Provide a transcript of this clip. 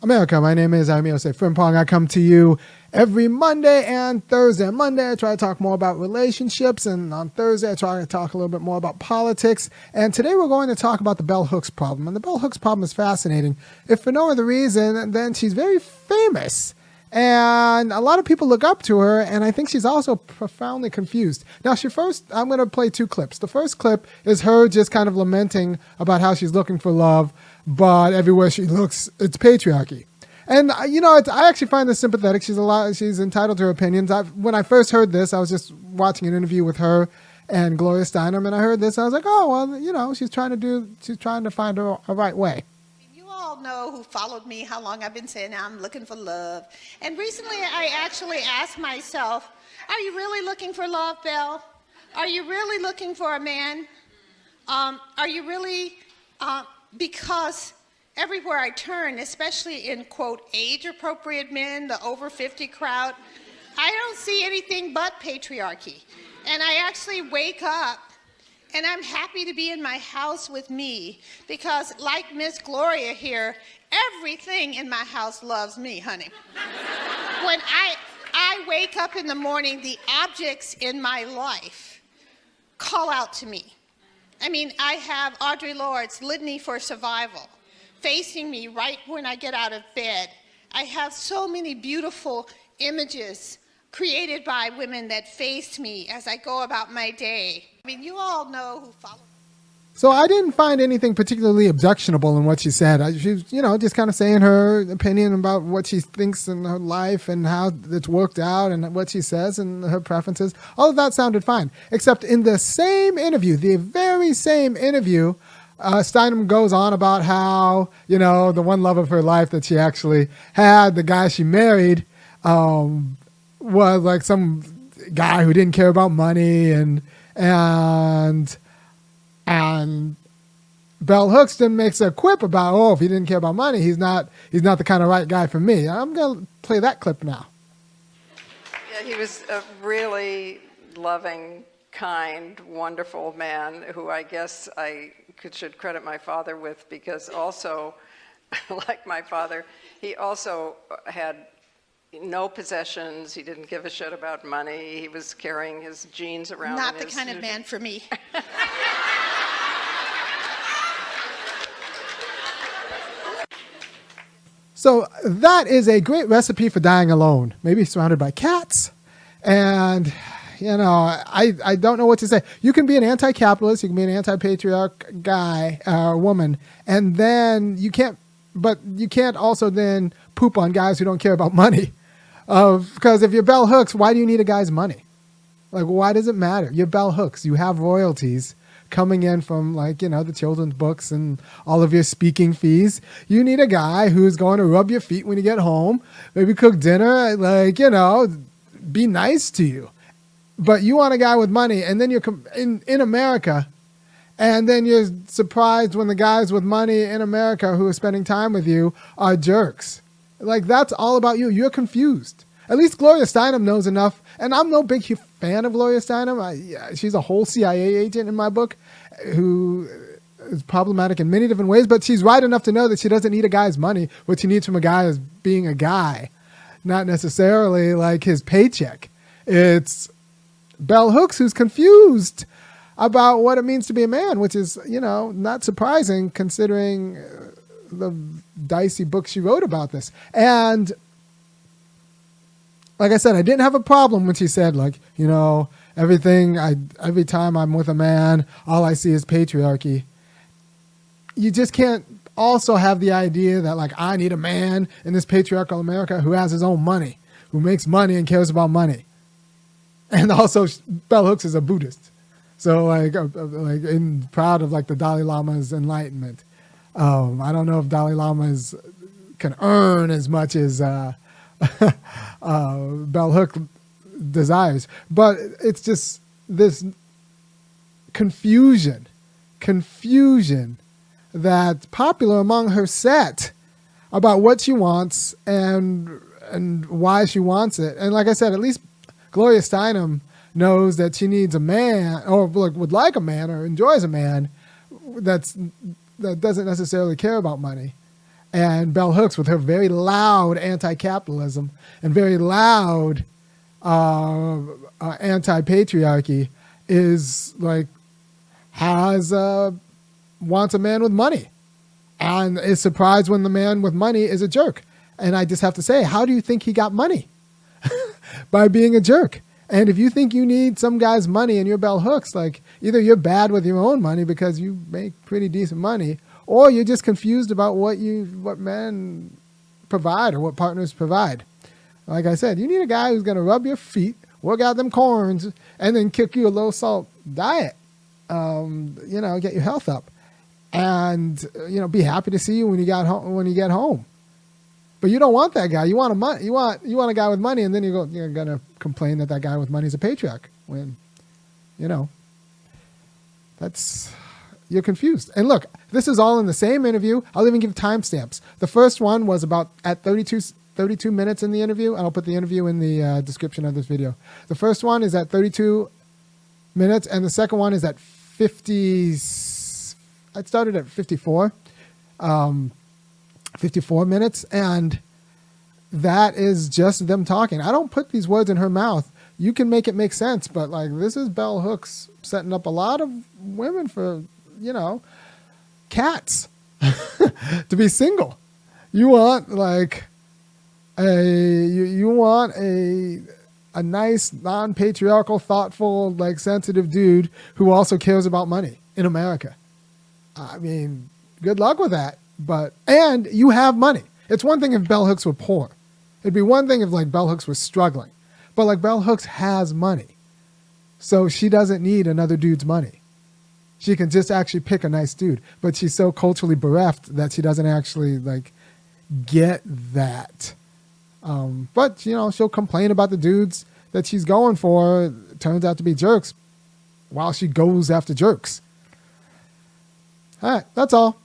America, my name is Irami Osei-Frimpong. I come to you every Monday and Thursday. On Monday, I try to talk more about relationships, and on Thursday, I try to talk a little bit more about politics. And today, we're going to talk about the bell hooks problem. And the bell hooks problem is fascinating, if for no other reason than she's very famous. And a lot of people look up to her, and I think she's also profoundly confused. Now, she first, I'm going to play two clips. The first clip is her just kind of lamenting about how she's looking for love but everywhere she looks, it's patriarchy. And uh, you know, I actually find this sympathetic. She's a lot. She's entitled to her opinions. I, when I first heard this, I was just watching an interview with her and Gloria Steinem, and I heard this. I was like, oh well, you know, she's trying to do. She's trying to find a, a right way. Know who followed me how long I've been saying I'm looking for love. And recently, I actually asked myself, "Are you really looking for love, Belle? Are you really looking for a man? Um, are you really?" Uh, because everywhere I turn, especially in quote age appropriate men, the over 50 crowd, I don't see anything but patriarchy. And I actually wake up and I'm happy to be in my house with me because, like Miss Gloria here, everything in my house loves me, honey. when I, I wake up in the morning, the objects in my life call out to me. I mean, I have Audre Lorde's Litany for Survival facing me right when I get out of bed. I have so many beautiful images created by women that face me as I go about my day. I mean, you all know who follow. So I didn't find anything particularly objectionable in what she said. I, she was, you know, just kind of saying her opinion about what she thinks in her life and how it's worked out and what she says and her preferences. All of that sounded fine, except in the same interview, the very same interview, uh, Steinem goes on about how, you know, the one love of her life that she actually had, the guy she married, um, was like some guy who didn't care about money and, and, and Bell Hooks makes a quip about, oh, if he didn't care about money, he's not he's not the kind of right guy for me. I'm gonna play that clip now. Yeah, he was a really loving, kind, wonderful man who I guess I could, should credit my father with because also, like my father, he also had no possessions. He didn't give a shit about money. He was carrying his jeans around. Not the kind of man for me. So that is a great recipe for dying alone. Maybe surrounded by cats. And, you know, I, I don't know what to say. You can be an anti capitalist, you can be an anti patriarch guy or uh, woman, and then you can't, but you can't also then poop on guys who don't care about money. Uh, because if you're bell hooks, why do you need a guy's money? Like, why does it matter? You're bell hooks, you have royalties coming in from like you know the children's books and all of your speaking fees you need a guy who's going to rub your feet when you get home maybe cook dinner like you know be nice to you but you want a guy with money and then you're in in america and then you're surprised when the guys with money in america who are spending time with you are jerks like that's all about you you're confused at least Gloria Steinem knows enough, and I'm no big fan of Gloria Steinem. I, she's a whole CIA agent in my book, who is problematic in many different ways. But she's right enough to know that she doesn't need a guy's money. What she needs from a guy is being a guy, not necessarily like his paycheck. It's Bell Hooks who's confused about what it means to be a man, which is you know not surprising considering uh, the dicey book she wrote about this and like I said, I didn't have a problem when she said, like, you know, everything I every time I'm with a man, all I see is patriarchy. You just can't also have the idea that like I need a man in this patriarchal America who has his own money, who makes money and cares about money. And also, Bell Hooks is a Buddhist, so like, uh, uh, like, proud of like the Dalai Lama's enlightenment. Um, I don't know if Dalai Lamas can earn as much as uh, uh, Bell Hook desires. But it's just this confusion, confusion that's popular among her set about what she wants and and why she wants it. And like I said, at least Gloria Steinem knows that she needs a man, or would like a man, or enjoys a man that's that doesn't necessarily care about money. And Bell Hooks, with her very loud anti-capitalism and very loud uh, uh, anti-patriarchy, is like has uh, wants a man with money, and is surprised when the man with money is a jerk. And I just have to say, how do you think he got money? By being a jerk. And if you think you need some guy's money and you're bell hooks, like either you're bad with your own money because you make pretty decent money, or you're just confused about what you what men provide or what partners provide. Like I said, you need a guy who's gonna rub your feet, work out them corns, and then cook you a low salt diet. Um, you know, get your health up, and you know, be happy to see you when you got home when you get home. But you don't want that guy. You want a. You want you want a guy with money, and then you go. You're gonna complain that that guy with money is a patriarch when, you know. That's you're confused. And look, this is all in the same interview. I'll even give timestamps. The first one was about at 32, 32 minutes in the interview, and I'll put the interview in the uh, description of this video. The first one is at 32 minutes, and the second one is at 50. I started at 54. Um, 54 minutes and that is just them talking. I don't put these words in her mouth. You can make it make sense, but like this is Bell Hooks setting up a lot of women for, you know, cats to be single. You want like a you, you want a a nice non-patriarchal, thoughtful, like sensitive dude who also cares about money in America. I mean, good luck with that but and you have money. It's one thing if Bell Hooks were poor. It'd be one thing if like Bell Hooks was struggling. But like Bell Hooks has money. So she doesn't need another dude's money. She can just actually pick a nice dude. But she's so culturally bereft that she doesn't actually like get that. Um, but you know, she'll complain about the dudes that she's going for turns out to be jerks while she goes after jerks. All right, that's all.